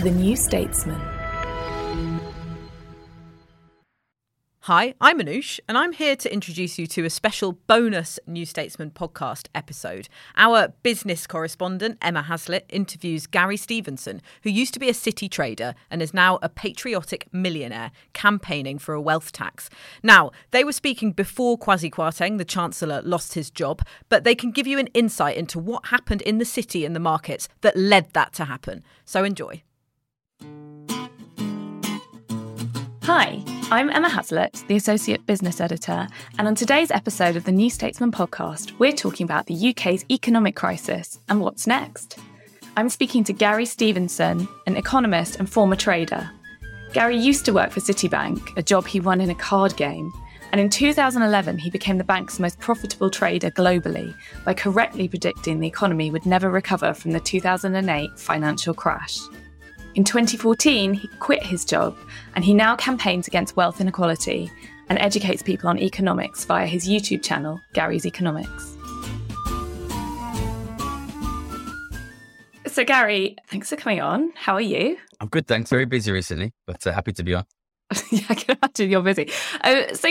The New Statesman. Hi, I'm Anoosh, and I'm here to introduce you to a special bonus New Statesman podcast episode. Our business correspondent, Emma Haslett, interviews Gary Stevenson, who used to be a city trader and is now a patriotic millionaire campaigning for a wealth tax. Now, they were speaking before Kwasi Kwarteng, the Chancellor, lost his job, but they can give you an insight into what happened in the city and the markets that led that to happen. So enjoy. Hi, I'm Emma Haslett, the Associate Business Editor, and on today's episode of the New Statesman podcast, we're talking about the UK's economic crisis and what's next. I'm speaking to Gary Stevenson, an economist and former trader. Gary used to work for Citibank, a job he won in a card game, and in 2011 he became the bank's most profitable trader globally by correctly predicting the economy would never recover from the 2008 financial crash. In 2014, he quit his job and he now campaigns against wealth inequality and educates people on economics via his YouTube channel, Gary's Economics. So, Gary, thanks for coming on. How are you? I'm good, thanks. Very busy recently, but uh, happy to be on. yeah, I can imagine you're busy. Uh, so,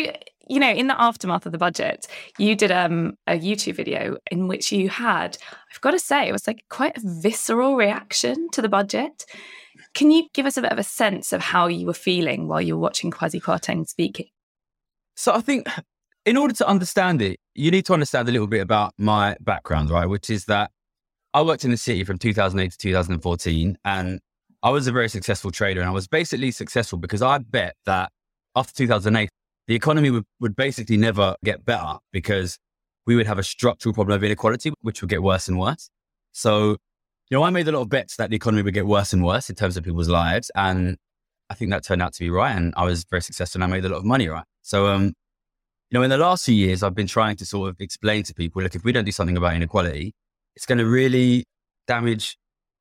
you know, in the aftermath of the budget, you did um, a YouTube video in which you had, I've got to say, it was like quite a visceral reaction to the budget. Can you give us a bit of a sense of how you were feeling while you were watching Kwasi Kwarteng speaking? So I think in order to understand it, you need to understand a little bit about my background, right? Which is that I worked in the city from 2008 to 2014 and I was a very successful trader and I was basically successful because I bet that after 2008, the economy would, would basically never get better because we would have a structural problem of inequality, which would get worse and worse. So you know, I made a lot of bets that the economy would get worse and worse in terms of people's lives. And I think that turned out to be right. And I was very successful and I made a lot of money, right? So, um, you know, in the last few years, I've been trying to sort of explain to people, look, if we don't do something about inequality, it's going to really damage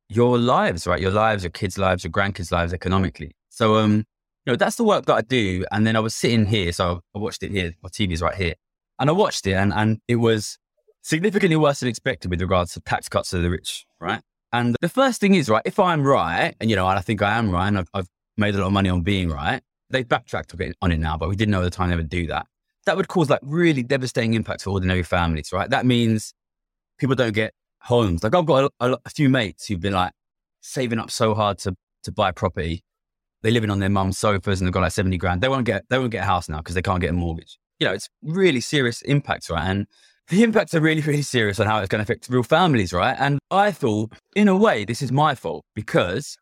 your lives, right? Your lives, your kids' lives, your grandkids' lives economically. So, um, you know, that's the work that I do. And then I was sitting here. So I watched it here. My TV is right here. And I watched it and, and it was significantly worse than expected with regards to tax cuts to the rich, right? And the first thing is, right, if I'm right, and you know, I think I am right, and I've, I've made a lot of money on being right, they've backtracked on it now, but we didn't know at the time they would do that. That would cause like really devastating impacts for ordinary families, right? That means people don't get homes. Like I've got a, a few mates who've been like saving up so hard to, to buy property. They're living on their mum's sofas and they've got like 70 grand. They won't get, they won't get a house now because they can't get a mortgage. You know, it's really serious impacts, right? And the impacts are really, really serious on how it's going to affect real families, right? And I thought, in a way, this is my fault because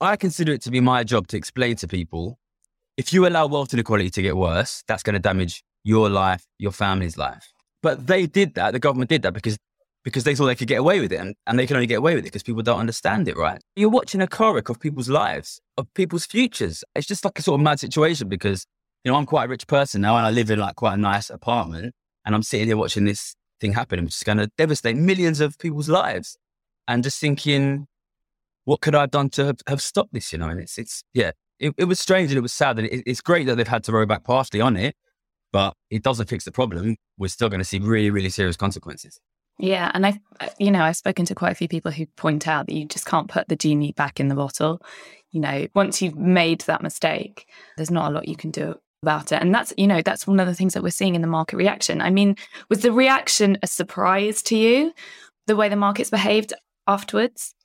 I consider it to be my job to explain to people if you allow wealth inequality to get worse, that's going to damage your life, your family's life. But they did that, the government did that because because they thought they could get away with it and, and they can only get away with it because people don't understand it, right? You're watching a wreck of people's lives, of people's futures. It's just like a sort of mad situation because, you know, I'm quite a rich person now and I live in like quite a nice apartment and I'm sitting here watching this thing happen, which is going to devastate millions of people's lives. And just thinking, what could I have done to have, have stopped this? You know, and it's, it's, yeah, it, it was strange and it was sad. And it, it's great that they've had to row back partially on it, but it doesn't fix the problem. We're still going to see really, really serious consequences. Yeah, and I, you know, I've spoken to quite a few people who point out that you just can't put the genie back in the bottle. You know, once you've made that mistake, there's not a lot you can do about it. And that's, you know, that's one of the things that we're seeing in the market reaction. I mean, was the reaction a surprise to you, the way the markets behaved? afterwards?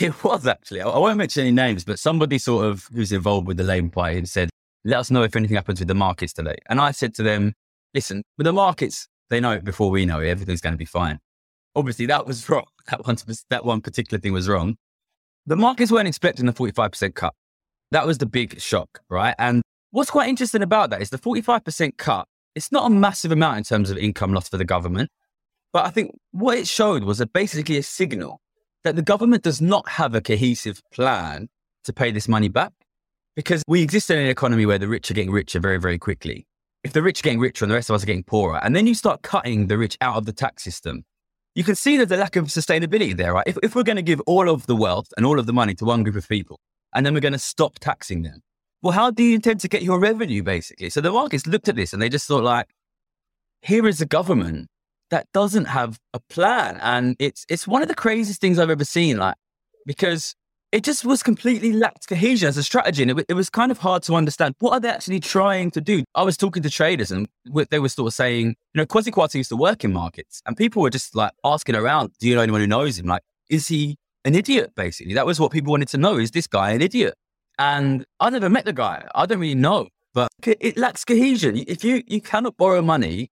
It was actually. I won't mention any names, but somebody sort of who's involved with the Labour Party said, let us know if anything happens with the markets today. And I said to them, listen, with the markets, they know it before we know it. Everything's going to be fine. Obviously, that was wrong. That one, that one particular thing was wrong. The markets weren't expecting the 45% cut. That was the big shock, right? And what's quite interesting about that is the 45% cut, it's not a massive amount in terms of income loss for the government. But I think what it showed was a, basically a signal that the government does not have a cohesive plan to pay this money back because we exist in an economy where the rich are getting richer very, very quickly. If the rich are getting richer and the rest of us are getting poorer, and then you start cutting the rich out of the tax system, you can see there's a lack of sustainability there, right? If, if we're going to give all of the wealth and all of the money to one group of people, and then we're going to stop taxing them, well, how do you intend to get your revenue, basically? So the markets looked at this and they just thought, like, here is a government that doesn't have a plan. And it's it's one of the craziest things I've ever seen, like, because it just was completely lacked cohesion as a strategy. And it, it was kind of hard to understand what are they actually trying to do. I was talking to traders and they were sort of saying, you know, Kwasi Kwarteng used to work in markets and people were just like asking around, do you know anyone who knows him? Like, is he an idiot, basically? That was what people wanted to know. Is this guy an idiot? And I never met the guy. I don't really know, but it lacks cohesion. If you, you cannot borrow money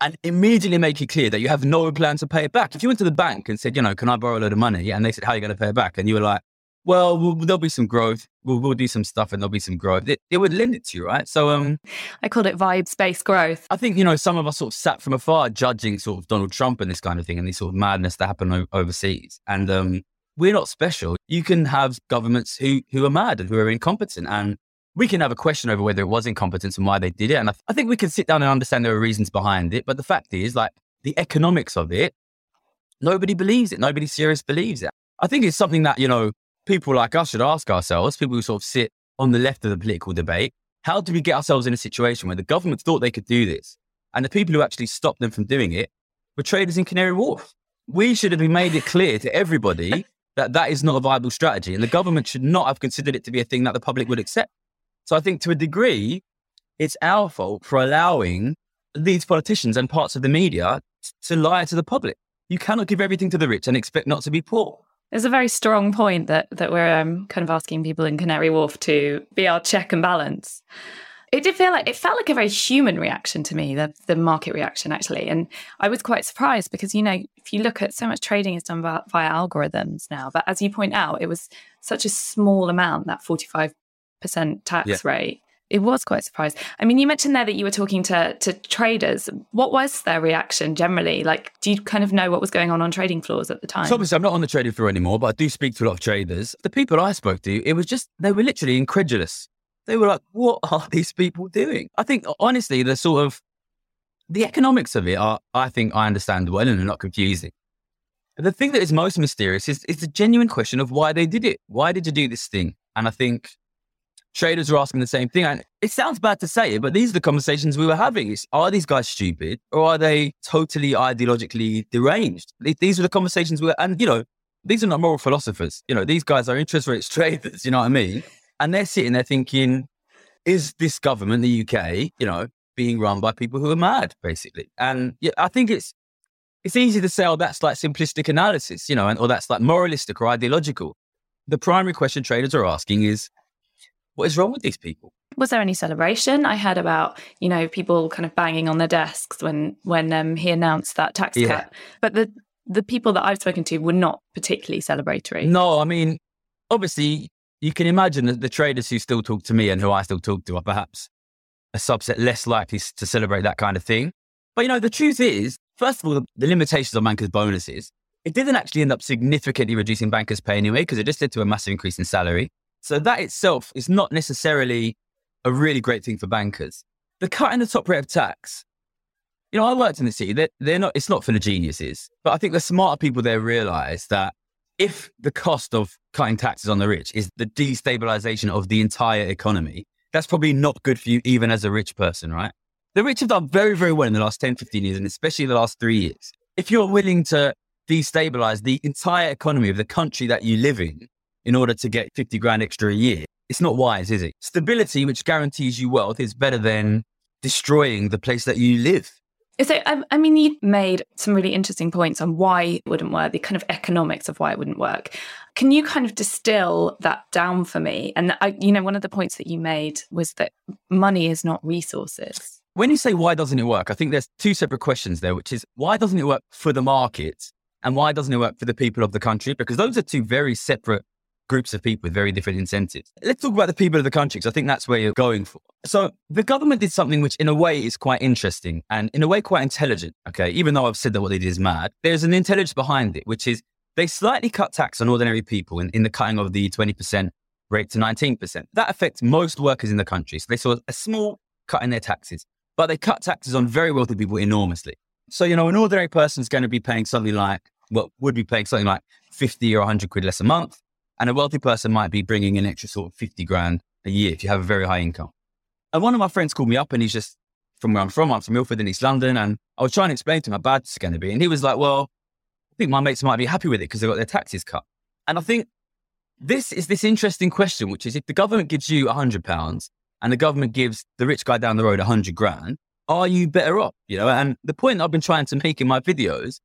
and immediately make it clear that you have no plan to pay it back. If you went to the bank and said, you know, can I borrow a load of money? And they said, how are you going to pay it back? And you were like, well, we'll there'll be some growth. We'll, we'll, do some stuff and there'll be some growth. It, it would lend it to you, right? So, um, I called it vibes based growth. I think, you know, some of us sort of sat from afar judging sort of Donald Trump and this kind of thing and this sort of madness that happened o- overseas. And, um, we're not special. You can have governments who, who are mad and who are incompetent. And we can have a question over whether it was incompetence and why they did it. And I, th- I think we can sit down and understand there are reasons behind it. But the fact is, like, the economics of it, nobody believes it. Nobody serious believes it. I think it's something that, you know, people like us should ask ourselves, people who sort of sit on the left of the political debate, how do we get ourselves in a situation where the government thought they could do this? And the people who actually stopped them from doing it were traders in Canary Wharf. We should have made it clear to everybody that that is not a viable strategy. And the government should not have considered it to be a thing that the public would accept. So I think to a degree, it's our fault for allowing these politicians and parts of the media to lie to the public. You cannot give everything to the rich and expect not to be poor. There's a very strong point that that we're um, kind of asking people in Canary Wharf to be our check and balance. It did feel like it felt like a very human reaction to me, the the market reaction actually, and I was quite surprised because you know if you look at so much trading is done via, via algorithms now, but as you point out, it was such a small amount that forty five percent tax yeah. rate. It was quite surprised. I mean, you mentioned there that you were talking to to traders. What was their reaction generally? Like, do you kind of know what was going on on trading floors at the time? So obviously, I'm not on the trading floor anymore, but I do speak to a lot of traders. The people I spoke to, it was just they were literally incredulous. They were like, "What are these people doing?" I think honestly, the sort of the economics of it are, I think, I understand well and are not confusing. The thing that is most mysterious is, is the genuine question of why they did it. Why did you do this thing? And I think traders are asking the same thing. And it sounds bad to say it, but these are the conversations we were having. Is are these guys stupid or are they totally ideologically deranged? These are the conversations we were, and you know, these are not moral philosophers. You know, these guys are interest rates traders, you know what I mean? And they're sitting there thinking, is this government, the UK, you know, being run by people who are mad, basically? And yeah, I think it's it's easy to say, oh, that's like simplistic analysis, you know, and, or that's like moralistic or ideological. The primary question traders are asking is, what is wrong with these people? Was there any celebration? I heard about you know people kind of banging on their desks when when um, he announced that tax yeah. cut, but the the people that I've spoken to were not particularly celebratory. No, I mean, obviously, you can imagine that the traders who still talk to me and who I still talk to are perhaps a subset less likely to celebrate that kind of thing. But you know, the truth is, first of all, the, limitations on bankers' bonuses, it didn't actually end up significantly reducing bankers' pay anyway, because it just led to a massive increase in salary. So that itself is not necessarily a really great thing for bankers. The cut in the top rate of tax, you know, I worked in the city. They're, they're not. It's not for the geniuses, but I think the smarter people there realize that if the cost of cutting taxes on the rich is the destabilization of the entire economy, that's probably not good for you, even as a rich person, right? The rich have done very, very well in the last 10, 15 years, and especially the last three years. If you're willing to destabilize the entire economy of the country that you live in, in order to get 50 grand extra a year. It's not wise, is it? Stability, which guarantees you wealth, is better than destroying the place that you live. So, I, I, mean, you made some really interesting points on why it wouldn't work, the kind of economics of why it wouldn't work. Can you kind of distill that down for me? And, I, you know, one of the points that you made was that money is not resources. When you say why doesn't it work, I think there's two separate questions there, which is why doesn't it work for the market and why doesn't it work for the people of the country? Because those are two very separate groups of people with very different incentives. Let's talk about the people of the country because I think that's where you're going for. So the government did something which in a way is quite interesting and in a way quite intelligent. Okay. Even though I've said that what they did is mad, there's an intelligence behind it, which is they slightly cut tax on ordinary people in, in the cutting of the 20% rate to 19%. That affects most workers in the country. So they saw a small cut in their taxes, but they cut taxes on very wealthy people enormously. So, you know, an ordinary person is going to be paying something like, well, would be paying something like 50 or 100 quid less a month. And a wealthy person might be bringing an extra sort of 50 grand a year if you have a very high income. And one of my friends called me up and he's just from where I'm from. I'm from Ilford in East London. And I was trying to explain to him how bad it's going to be. And he was like, well, I think my mates might be happy with it because they got their taxes cut. And I think this is this interesting question, which is if the government gives you hundred pounds and the government gives the rich guy down the road hundred grand, are you better off? You know, and the point I've been trying to make in my videos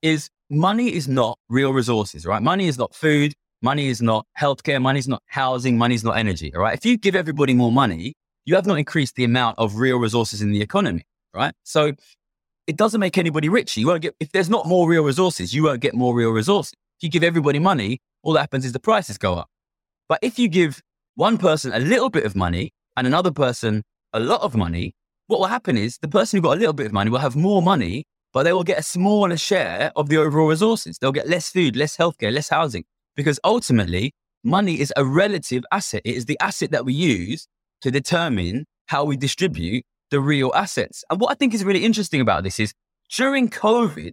is money is not real resources, right? Money is not food. Money is not healthcare. Money is not housing. Money is not energy. All right. If you give everybody more money, you have not increased the amount of real resources in the economy. Right. So it doesn't make anybody richer. You won't get, if there's not more real resources, you won't get more real resources. If you give everybody money, all that happens is the prices go up. But if you give one person a little bit of money and another person a lot of money, what will happen is the person who got a little bit of money will have more money, but they will get a smaller share of the overall resources. They'll get less food, less healthcare, less housing because ultimately money is a relative asset. It is the asset that we use to determine how we distribute the real assets. And what I think is really interesting about this is during COVID,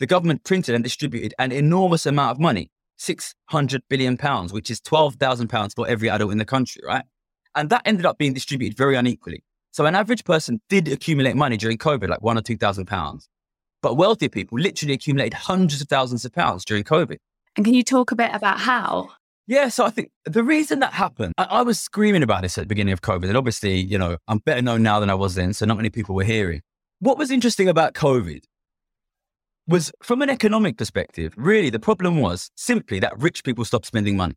the government printed and distributed an enormous amount of money, 600 billion pounds, which is 12,000 pounds for every adult in the country, right? And that ended up being distributed very unequally. So an average person did accumulate money during COVID, like one or 2,000 pounds. But wealthy people literally accumulated hundreds of thousands of pounds during COVID. And can you talk a bit about how? Yeah, so I think the reason that happened, I, I, was screaming about this at the beginning of COVID. And obviously, you know, I'm better known now than I was then. So not many people were hearing. What was interesting about COVID was from an economic perspective, really the problem was simply that rich people stopped spending money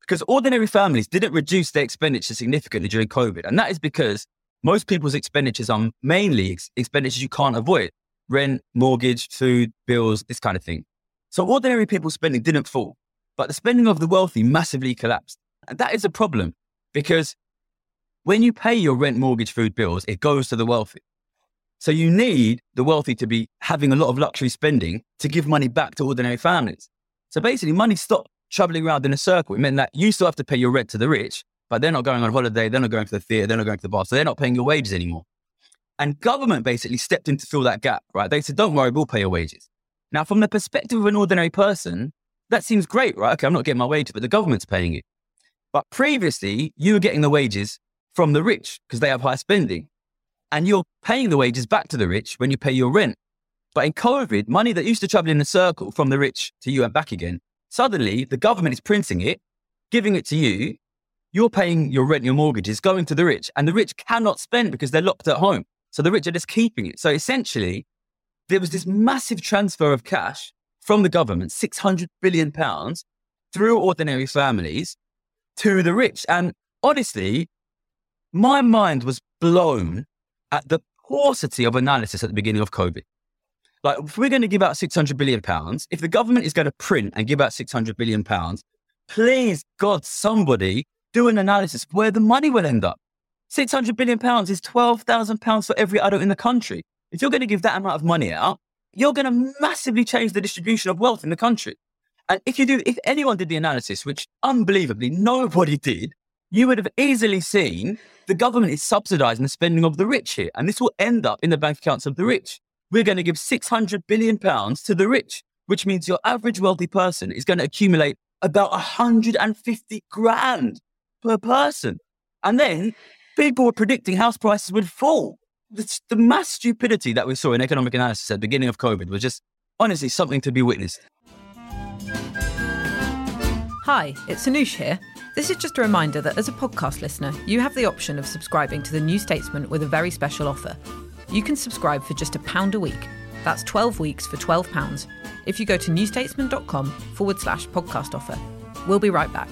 because ordinary families didn't reduce their expenditure significantly during COVID. And that is because most people's expenditures are mainly ex- expenditures you can't avoid rent, mortgage, food, bills, this kind of thing. So ordinary people's spending didn't fall, but the spending of the wealthy massively collapsed. And that is a problem because when you pay your rent, mortgage, food bills, it goes to the wealthy. So you need the wealthy to be having a lot of luxury spending to give money back to ordinary families. So basically, money stopped traveling around in a circle. It meant that you still have to pay your rent to the rich, but they're not going on holiday, they're not going to the theatre, they're not going to the bar, so they're not paying your wages anymore. And government basically stepped in to fill that gap, right? They said, don't worry, we'll pay your wages. Now, from the perspective of an ordinary person, that seems great, right? Okay, I'm not getting my wages, but the government's paying it. But previously, you were getting the wages from the rich because they have high spending. And you're paying the wages back to the rich when you pay your rent. But in COVID, money that used to travel in a circle from the rich to you and back again, suddenly the government is printing it, giving it to you. You're paying your rent, your mortgages, going to the rich, and the rich cannot spend because they're locked at home. So the rich are just keeping it. So essentially, there was this massive transfer of cash from the government, 600 billion pounds through ordinary families to the rich. And honestly, my mind was blown at the paucity of analysis at the beginning of COVID. Like, if we're going to give out 600 billion pounds, if the government is going to print and give out 600 billion pounds, please, God, somebody do an analysis where the money will end up. 600 billion pounds is 12,000 pounds for every adult in the country. If you're going to give that amount of money out, you're going to massively change the distribution of wealth in the country. And if you do, if anyone did the analysis, which unbelievably nobody did, you would have easily seen the government is subsidizing the spending of the rich here. And this will end up in the bank accounts of the rich. We're going to give 600 billion pounds to the rich, which means your average wealthy person is going to accumulate about 150 grand per person. And then people were predicting house prices would fall the, the mass stupidity that we saw in economic analysis at the beginning of COVID was just honestly something to be witnessed. Hi, it's Anoosh here. This is just a reminder that as a podcast listener, you have the option of subscribing to The New Statesman with a very special offer. you can subscribe for just a pound a week. That's 12 weeks for £12 if you go to newstatesman.com forward slash podcast offer. We'll be right back.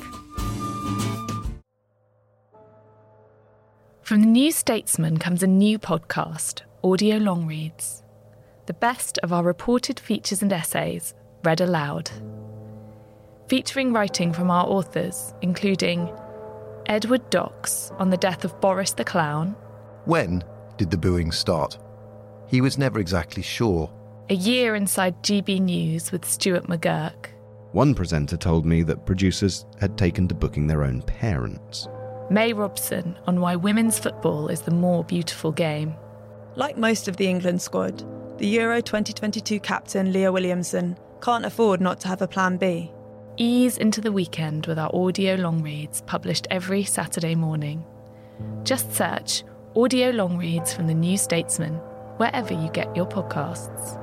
From the New Statesman comes a new podcast, Audio Long Reads. The best of our reported features and essays read aloud. Featuring writing from our authors, including Edward Docx on the death of Boris the Clown. When did the booing start? He was never exactly sure. A year inside GB News with Stuart McGurk. One presenter told me that producers had taken to booking their own parents. May Robson on why women's football is the more beautiful game. Like most of the England squad, the Euro 2022 captain Leah Williamson can't afford not to have a plan B. Ease into the weekend with our audio long reads published every Saturday morning. Just search Audio Long Reads from the New Statesman wherever you get your podcasts.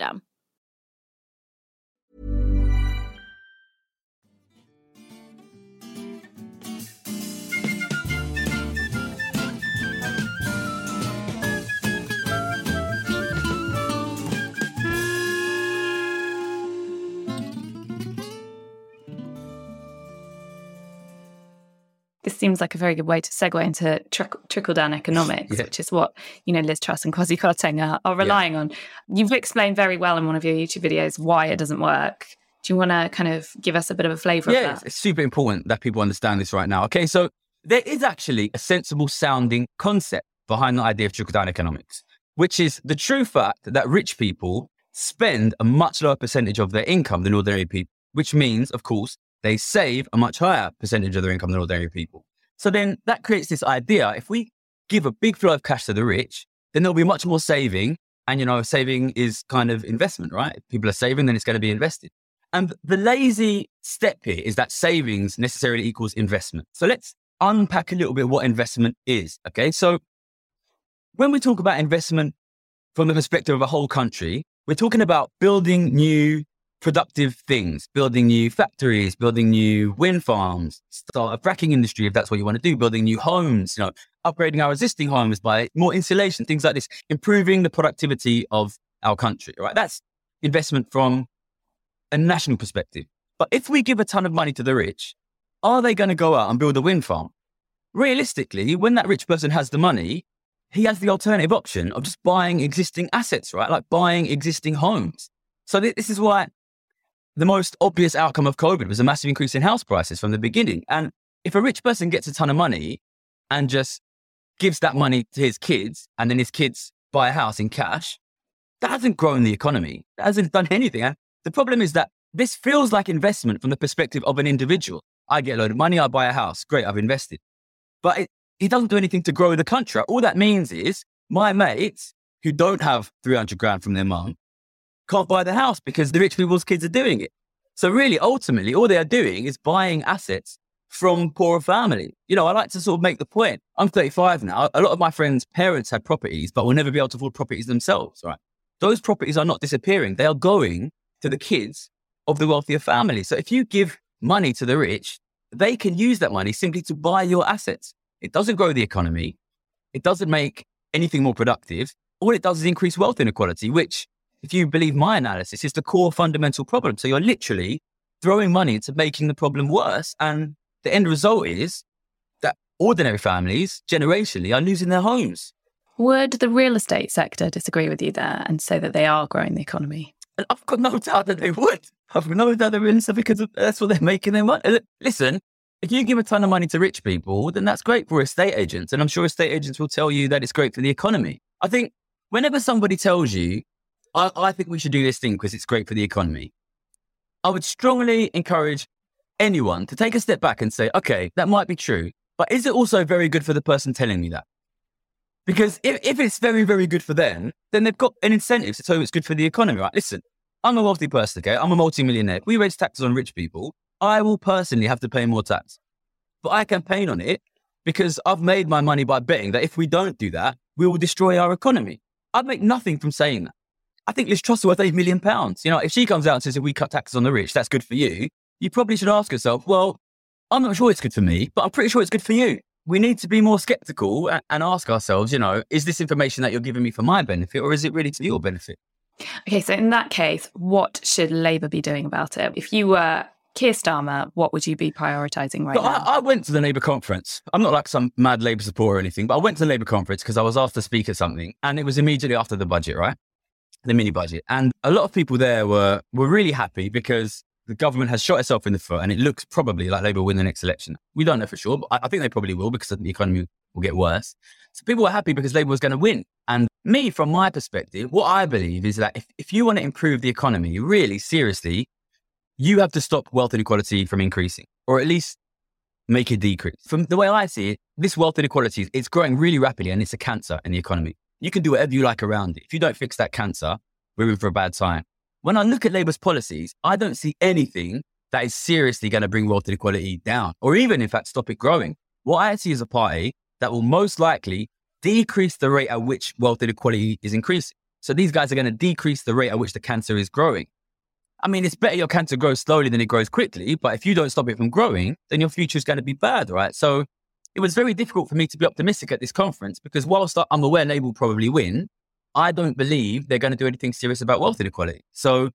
This seems like a very good way to segue into trick- trickle down economics, Yeah. which is what you know Liz Truss and Kwasi Kwarteng are, are relying on. You've explained very well in one of your YouTube videos why it doesn't work. Do you want to kind of give us a bit of a flavour Yeah, of that? it's super important that people understand this right now. Okay, so there is actually a sensible sounding concept behind the idea of trickle down economics, which is the true fact that rich people spend a much lower percentage of their income than ordinary people, which means, of course, they save a much higher percentage of their income than ordinary people. So then that creates this idea if we give a big flow of cash to the rich, then there'll be much more saving. And, you know, saving is kind of investment, right? If people are saving, then it's going to be invested. And the lazy step here is that savings necessarily equals investment. So let's unpack a little bit what investment is. Okay. So when we talk about investment from the perspective of a whole country, we're talking about building new productive things, building new factories, building new wind farms, start a fracking industry if that's what you want to do, building new homes, you know, upgrading our existing homes by more insulation, things like this, improving the productivity of our country, right? That's investment from a national perspective. But if we give a ton of money to the rich, are they going to go out and build a wind farm? Realistically, when that rich person has the money, he has the alternative option of just buying existing assets, right? Like buying existing homes. So th- this is why the most obvious outcome of COVID was a massive increase in house prices from the beginning. And if a rich person gets a ton of money and just gives that money to his kids and then his kids buy a house in cash, that hasn't grown the economy. That hasn't done anything. And the problem is that this feels like investment from the perspective of an individual. I get a load of money, I buy a house. Great, I've invested. But it, it doesn't do anything to grow the country. All that means is my mates who don't have 300 grand from their mum can't buy the house because the rich people's kids are doing it. So really, ultimately, all they are doing is buying assets from poorer families. You know, I like to sort of make the point. I'm 35 now. A lot of my friends' parents had properties, but will never be able to afford properties themselves, right? Those properties are not disappearing. They are going to the kids of the wealthier family. So if you give money to the rich, they can use that money simply to buy your assets. It doesn't grow the economy. It doesn't make anything more productive. All it does is increase wealth inequality, which, if you believe my analysis, is the core fundamental problem. So you're literally throwing money into making the problem worse. And the end result is that ordinary families, generationally, are losing their homes. Would the real estate sector disagree with you there and say that they are growing the economy? And I've got no doubt that they would. I've got no doubt they would because that's what they're making their money. Listen, if you give a ton of money to rich people, then that's great for estate agents. And I'm sure estate agents will tell you that it's great for the economy. I think whenever somebody tells you, I, I think we should do this thing because it's great for the economy, I would strongly encourage anyone to take a step back and say, okay, that might be true, but is it also very good for the person telling me that? Because if, if it's very, very good for them, then they've got an incentive to tell you oh, it's good for the economy, right? Listen, I'm a wealthy person, okay? I'm a multimillionaire. We raise taxes on rich people, I will personally have to pay more tax. But I campaign on it because I've made my money by betting that if we don't do that, we will destroy our economy. I'd make nothing from saying that. I think Liz Truss is worth eight million pounds. You know, if she comes out and says if we cut taxes on the rich, that's good for you, you probably should ask yourself, well, I'm not sure it's good for me, but I'm pretty sure it's good for you. We need to be more skeptical and, and ask ourselves, you know, is this information that you're giving me for my benefit or is it really to your benefit? Okay, so in that case, what should Labour be doing about it? If you were Keir Starmer, what would you be prioritising right now? I, I, went to the Labour conference. I'm not like some mad Labour supporter or anything, but I went to the Labour conference because I was asked to speak at something, and it was immediately after the budget, right? The mini budget, and a lot of people there were were really happy because the government has shot itself in the foot, and it looks probably like Labour will win the next election. We don't know for sure, but I, I think they probably will because the economy will get worse. So people were happy because Labour was going to win. And me, from my perspective, what I believe is that if, if you want to improve the economy, really seriously, you have to stop wealth inequality from increasing, or at least make it decrease. From the way I see it, this wealth inequality is growing really rapidly and it's a cancer in the economy. You can do whatever you like around it. If you don't fix that cancer, we're in for a bad time. When I look at Labour's policies, I don't see anything that is seriously going to bring wealth inequality down, or even, in fact, stop it growing. What I see is a party that will most likely decrease the rate at which wealth inequality is increasing. So these guys are going to decrease the rate at which the cancer is growing. I mean, it's better your cancer grows slowly than it grows quickly, but if you don't stop it from growing, then your future is going to be bad, right? So it was very difficult for me to be optimistic at this conference because whilst I'm aware Labour will probably win, I don't believe they're going to do anything serious about wealth inequality. So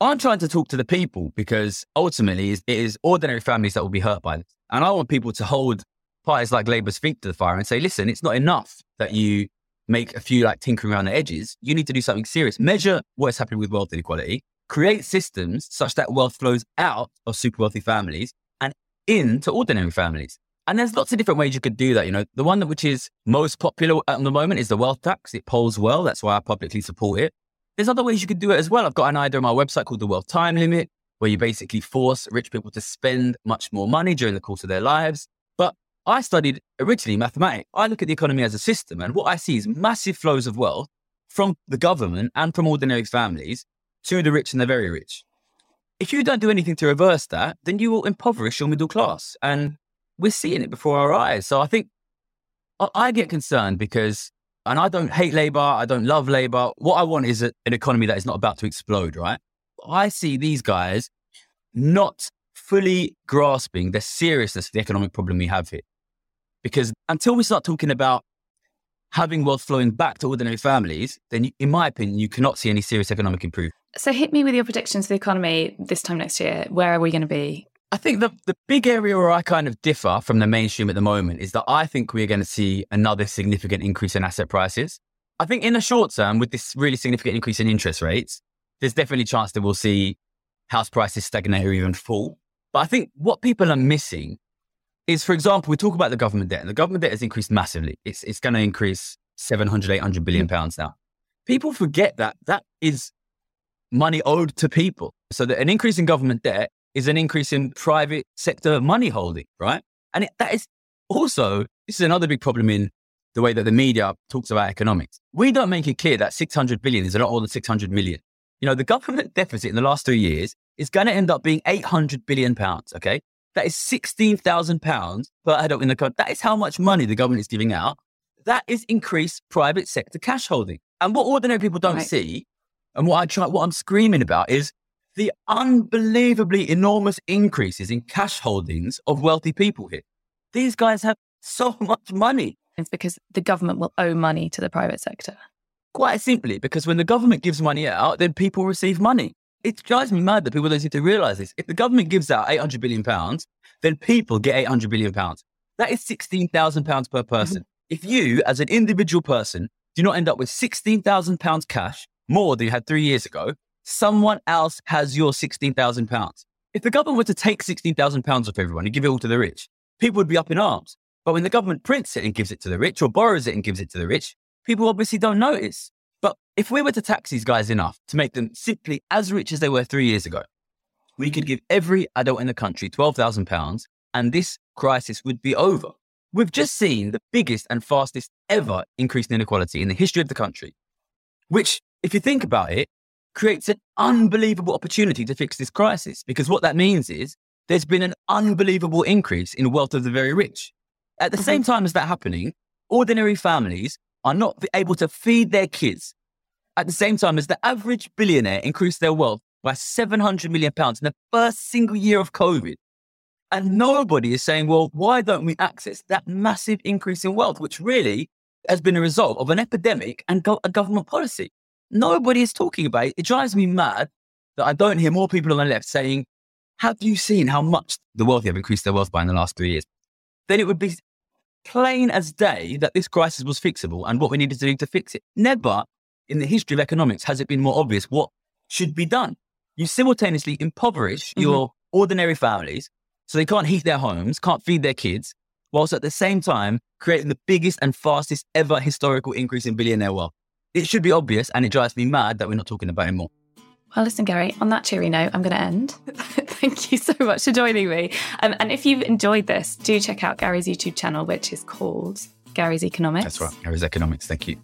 I'm trying to talk to the people because ultimately it is ordinary families that will be hurt by this. And I want people to hold parties like Labour's feet to the fire and say, listen, it's not enough that you make a few like tinkering around the edges. You need to do something serious. Measure what is happening with wealth inequality create systems such that wealth flows out of super wealthy families and into ordinary families. And there's lots of different ways you could do that. You know, the one that which is most popular at the moment is the wealth tax. It polls well. That's why I publicly support it. There's other ways you could do it as well. I've got an idea on my website called the wealth time limit, where you basically force rich people to spend much more money during the course of their lives. But I studied originally mathematics. I look at the economy as a system, and what I see is massive flows of wealth from the government and from ordinary families to the rich and the very rich. If you don't do anything to reverse that, then you will impoverish your middle class. And we're seeing it before our eyes. So I think I get concerned because, and I don't hate Labour, I don't love Labour. What I want is an economy that is not about to explode, right? I see these guys not fully grasping the seriousness of the economic problem we have here. Because until we start talking about having wealth flowing back to ordinary families, then in my opinion, you cannot see any serious economic improvement. So hit me with your predictions for the economy this time next year. Where are we going to be? I think the, the big area where I kind of differ from the mainstream at the moment is that I think we're going to see another significant increase in asset prices. I think in the short term, with this really significant increase in interest rates, there's definitely a chance that we'll see house prices stagnate or even fall. But I think what people are missing is, for example, we talk about the government debt, and the government debt has increased massively. It's, it's going to increase 700, 800 billion pounds now. People forget that that is money owed to people. So that an increase in government debt is an increase in private sector money holding, right? And it, that is also, this is another big problem in the way that the media talks about economics. We don't make it clear that 600 billion is a lot more than 600 million. You know, the government deficit in the last three years is going to end up being 800 billion pounds. Okay. That is 16,000 pounds per adult in the country. That is how much money the government is giving out. That is increased private sector cash holding. And what ordinary people don't right. see and what I try, what I'm screaming about is the unbelievably enormous increases in cash holdings of wealthy people here. These guys have so much money. It's because the government will owe money to the private sector. Quite simply, because when the government gives money out, then people receive money. It drives me mad that people don't seem to realize this. If the government gives out 800 billion pounds, then people get 800 billion pounds. That is 16,000 pounds per person. Mm-hmm. If you, as an individual person, do not end up with 16,000 pounds cash more than you had three years ago, someone else has your £16,000. If the government were to take £16,000 off everyone and give it all to the rich, people would be up in arms. But when the government prints it and gives it to the rich or borrows it and gives it to the rich, people obviously don't notice. But if we were to tax these guys enough to make them simply as rich as they were three years ago, we could give every adult in the country £12,000 and this crisis would be over. We've just seen the biggest and fastest ever increase in inequality in the history of the country, which, if you think about it, creates an unbelievable opportunity to fix this crisis. Because what that means is there's been an unbelievable increase in wealth of the very rich. At the mm-hmm. same time as that happening, ordinary families are not able to feed their kids. At the same time as the average billionaire increased their wealth by 700 million pounds in the first single year of COVID. And nobody is saying, well, why don't we access that massive increase in wealth, which really has been a result of an epidemic and go- a government policy? Nobody is talking about it. It drives me mad that I don't hear more people on the left saying, have you seen how much the wealthy have increased their wealth by in the last three years? Then it would be plain as day that this crisis was fixable and what we needed to do to fix it. Never in the history of economics has it been more obvious what should be done. You simultaneously impoverish mm-hmm. your ordinary families so they can't heat their homes, can't feed their kids, whilst at the same time creating the biggest and fastest ever historical increase in billionaire wealth. It should be obvious, and it drives me mad that we're not talking about it more. Well, listen, Gary, on that cheery note, I'm going to end. Thank you so much for joining me. Um, and if you've enjoyed this, do check out Gary's YouTube channel, which is called Gary's Economics. That's right, Gary's Economics. Thank you.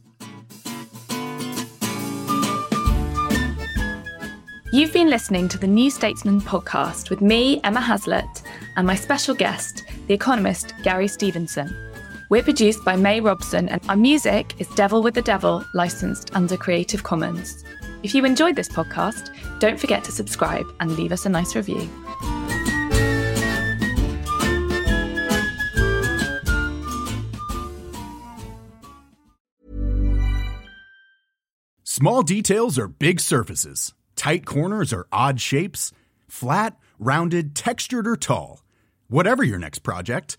You've been listening to the New Statesman podcast with me, Emma Haslett, and my special guest, the economist Gary Stevenson. We're produced by Mae Robson, and our music is Devil with the Devil, licensed under Creative Commons. If you enjoyed this podcast, don't forget to subscribe and leave us a nice review. Small details are big surfaces, tight corners are odd shapes, flat, rounded, textured, or tall. Whatever your next project,